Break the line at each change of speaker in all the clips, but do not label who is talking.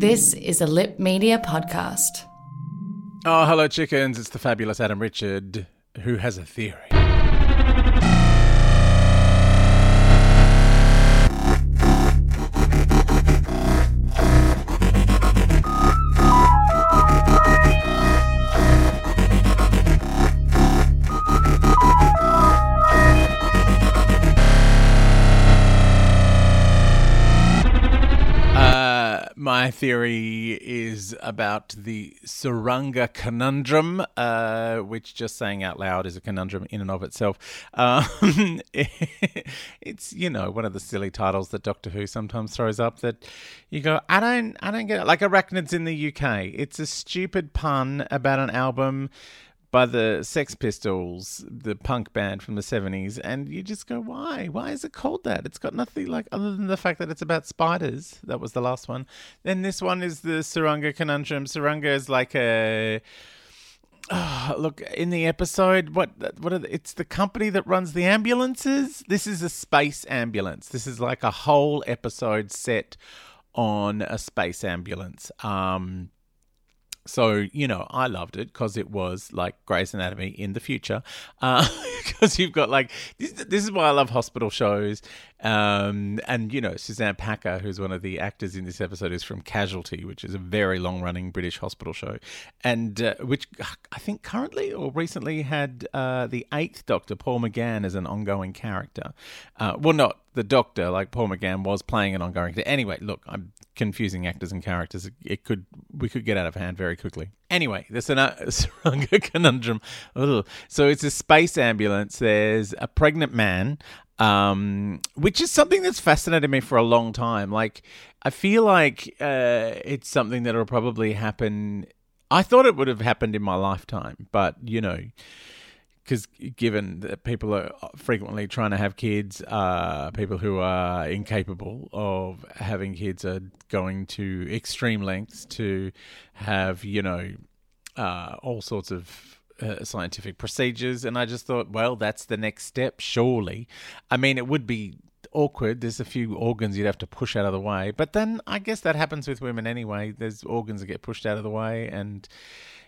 This is a Lip Media podcast.
Oh, hello, chickens. It's the fabulous Adam Richard, who has a theory. My theory is about the Tsuranga conundrum, uh, which just saying out loud is a conundrum in and of itself. Um, it's you know one of the silly titles that Doctor Who sometimes throws up that you go, I don't, I don't get it. Like Arachnids in the UK, it's a stupid pun about an album by the Sex Pistols, the punk band from the 70s, and you just go, why? Why is it called that? It's got nothing like, other than the fact that it's about spiders. That was the last one. Then this one is the Tsuranga Conundrum. Tsuranga is like a. Oh, look in the episode. What? What? Are the, it's the company that runs the ambulances. This is a space ambulance. This is like a whole episode set on a space ambulance. Um, so, you know, I loved it because it was like Grey's Anatomy in the future. Because you've got like, this, this is why I love hospital shows. Um, and, you know, Suzanne Packer, who's one of the actors in this episode, is from Casualty, which is a very long running British hospital show. And uh, which I think currently or recently had uh, the eighth Doctor, Paul McGann, as an ongoing character. Uh, well, not the Doctor, like Paul McGann was playing an ongoing. Anyway, look, I'm confusing actors and characters. It could we could get out of hand very quickly. Anyway, the Tsuranga conundrum. Ugh. So it's a space ambulance. There's a pregnant man, um, which is something that's fascinated me for a long time. Like I feel like uh, it's something that'll probably happen. I thought it would have happened in my lifetime, but you know because given that people are frequently trying to have kids, uh, people who are incapable of having kids are going to extreme lengths to have, you know, uh, all sorts of uh, scientific procedures. And I just thought, well, that's the next step, surely. I mean, it would be awkward. There's a few organs you'd have to push out of the way. But then I guess that happens with women anyway. There's organs that get pushed out of the way and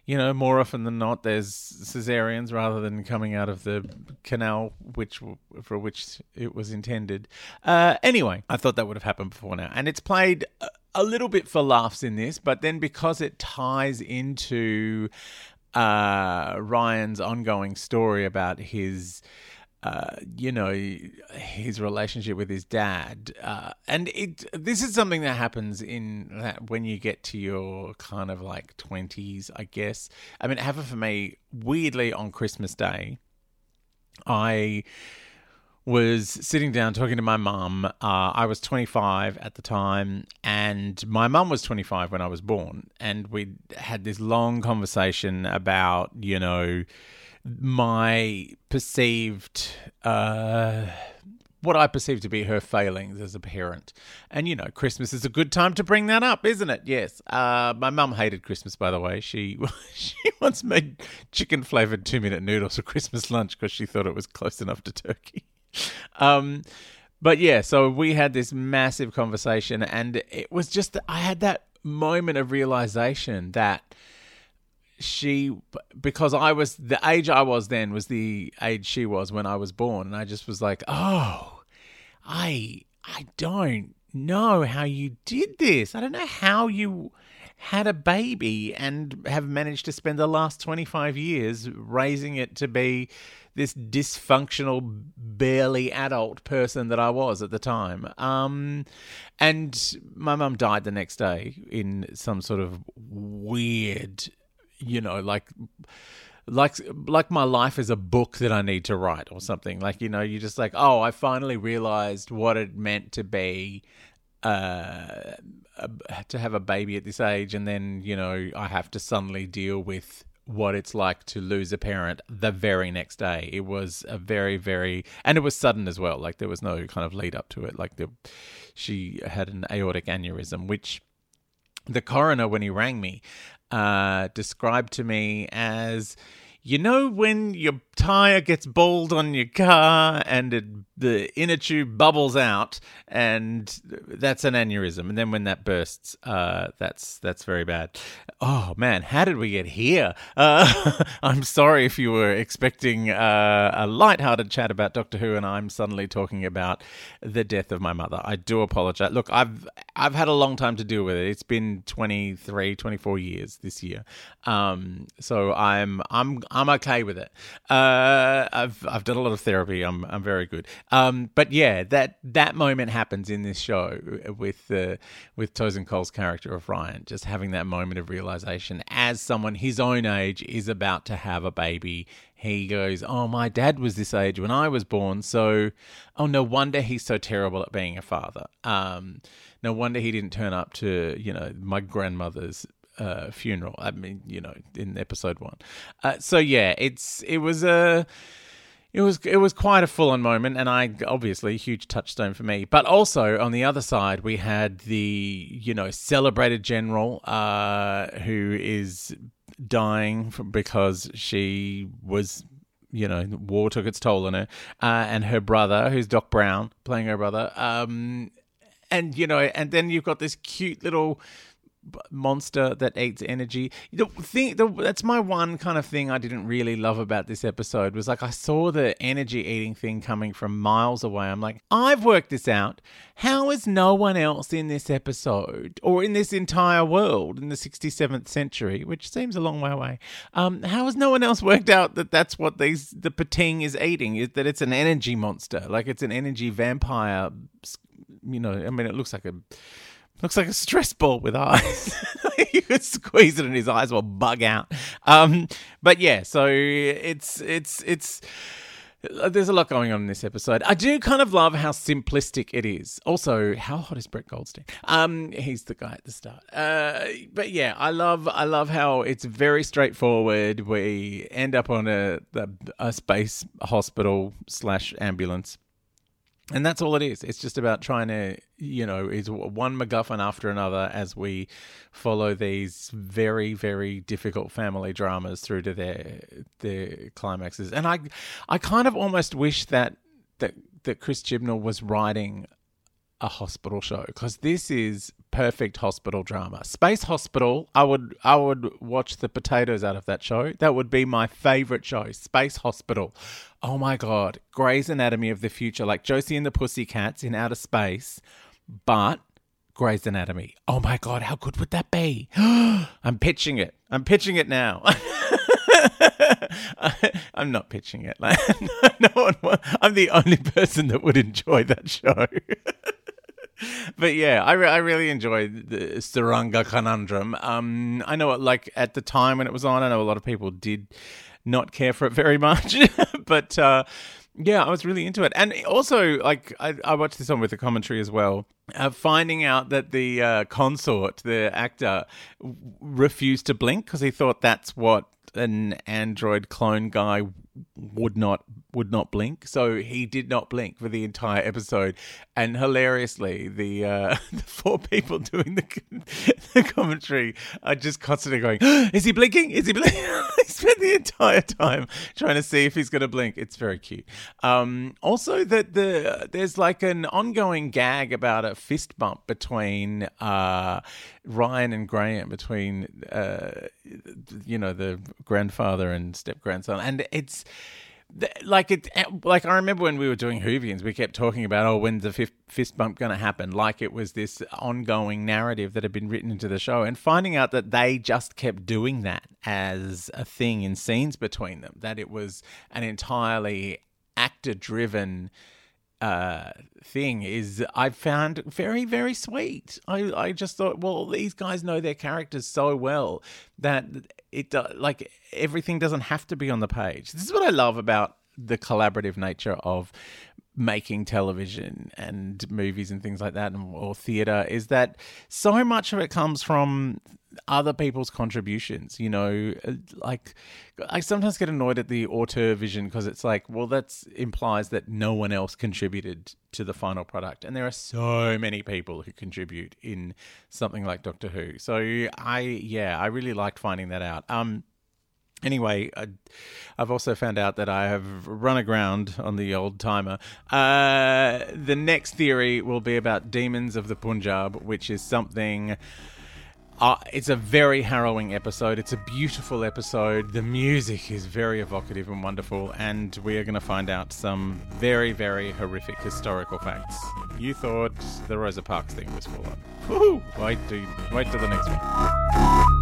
you know, more often than not, there's cesareans rather than coming out of the canal, which for which it was intended. Uh, anyway, I thought that would have happened before now, and it's played a, little bit for laughs in this, but then because it ties into uh, Ryan's ongoing story about his uh, you know, his relationship with his dad, uh, and it. This is something that happens in that when you get to your kind of like twenties, I guess. I mean, it happened for me weirdly on Christmas Day. I was sitting down talking to my mum. Uh, I was 25 at the time, and my mum was 25 when I was born. And we had this long conversation about, you know, my perceived uh, what I perceive to be her failings as a parent. And you know, Christmas is a good time to bring that up, isn't it? Yes. Uh, my mum hated Christmas, by the way. She she once made chicken flavored two minute noodles for Christmas lunch because she thought it was close enough to turkey. Um, but yeah, so we had this massive conversation, and it was just I had that moment of realization that she because I was the age I was then was the age she was when I was born and I just was like, "Oh, I I don't know how you did this. I don't know how you had a baby and have managed to spend the last 25 years raising it to be this dysfunctional, barely adult person that I was at the time. Um, and my mum died the next day in some sort of weird you know, like like like my life is a book that I need to write or something. Like you know, you're just like, oh, I finally realized what it meant to be uh, to have a baby at this age, and then you know, I have to suddenly deal with what it's like to lose a parent the very next day. It was a very, very, and it was sudden as well. Like there was no kind of lead up to it. Like the, she had an aortic aneurysm, which the coroner, when he rang me, uh, described to me as you know when your tire gets bald on your car and it, the inner tube bubbles out and that's an aneurysm. And then when that bursts uh, that's that's very bad. Oh man how did we get here? Uh, i'm sorry if you were expecting uh, a light-hearted chat about doctor who and i'm suddenly talking about the death of my mother. I do apologize. Look i've i've had a long time to deal with it. It's been 23 24 years this year. Um, so i'm i'm i'm okay with it. Uh, I've I've done a lot of therapy. I'm I'm very good. Um, but yeah, that that moment happens in this show with uh, with Tosin Cole's character of Ryan, just having that moment of realization as someone his own age is about to have a baby. He goes, "Oh, my dad was this age when I was born, so oh no wonder he's so terrible at being a father." Um, no wonder he didn't turn up to you know my grandmother's uh, funeral. I mean, you know, in episode one. Uh, so yeah, it's it was a. It was it was quite a full on moment, and I obviously a huge touchstone for me. But also on the other side, we had the you know celebrated general uh, who is dying because she was you know, war took its toll on her, uh, and her brother, who's Doc Brown, playing her brother. Um, and you know, and then you've got this cute little monster that eats energy. The thing the, that's my one kind of thing I didn't really love about this episode was like I saw the energy eating thing coming from miles away. I'm like, I've worked this out. How is no one else in this episode or in this entire world in the 67th century, which seems a long way away? Um, how has no one else worked out that that's what these the Pting is eating? Is that it's an energy monster, like it's an energy vampire? You know, I mean, it looks like a Looks like a stress ball with eyes. you could squeeze it and his eyes will bug out. Um, but yeah, so it's it's it's there's a lot going on in this episode. I do kind of love how simplistic it is. Also, how hot is Brett Goldstein? Um, he's the guy at the start. Uh, but yeah, I love I love how it's very straightforward. We end up on a a space hospital slash ambulance and that's all it is. It's just about trying to, you know, is one MacGuffin after another as we follow these very, very difficult family dramas through to their their climaxes. And I, I kind of almost wish that that that Chris Chibnall was writing a hospital show because this is perfect hospital drama. Space Hospital, I would I would watch the potatoes out of that show. That would be my favorite show. Space Hospital. Oh my god, Grey's Anatomy of the future, like Josie and the Pussycats in outer space, but Grey's Anatomy. Oh my god, how good would that be? I'm pitching it. I'm pitching it now. I'm not pitching it. Like, no one. I'm the only person that would enjoy that show. but yeah, I, re- I really enjoyed the Tsuranga Conundrum. Um, I know, like at the time when it was on, I know a lot of people did not care for it very much, but uh, yeah, I was really into it. And also, like, I, I watched this one with the commentary as well. Uh, finding out that the uh, consort, the actor, refused to blink because he thought that's what an android clone guy would not would not blink, so he did not blink for the entire episode. And hilariously, the uh, the four people doing the, the commentary are just constantly going, "Is he blinking? Is he blinking?" he spent the entire time trying to see if he's going to blink. It's very cute. Um, also, that the there's like an ongoing gag about a fist bump between uh, Ryan and Graham, between uh, you know the grandfather and step grandson, and it's like it eh, like I remember when we were doing Whovians, we kept talking about oh when's the fist bump going to happen? Like it was this ongoing narrative that had been written into the show and finding out that they just kept doing that as a thing in scenes between them that it was an entirely actor driven uh, thing is I found very very sweet. I I just thought well these guys know their characters so well that it like everything doesn't have to be on the page. This is what I love about the collaborative nature of making television and movies and things like that and, or theater is that so much of it comes from other people's contributions you know like i sometimes get annoyed at the auteur vision because it's like well that implies that no one else contributed to the final product and there are so many people who contribute in something like doctor who. So i yeah i really liked finding that out. Um Anyway, I've also found out that I have run aground on the old timer. Uh, the next theory will be about demons of the Punjab, which is something. Uh, it's a very harrowing episode. It's a beautiful episode. The music is very evocative and wonderful, and we are going to find out some very, very horrific historical facts. You thought the Rosa Parks thing was full on. Woohoo! Wait, to, wait till the next one.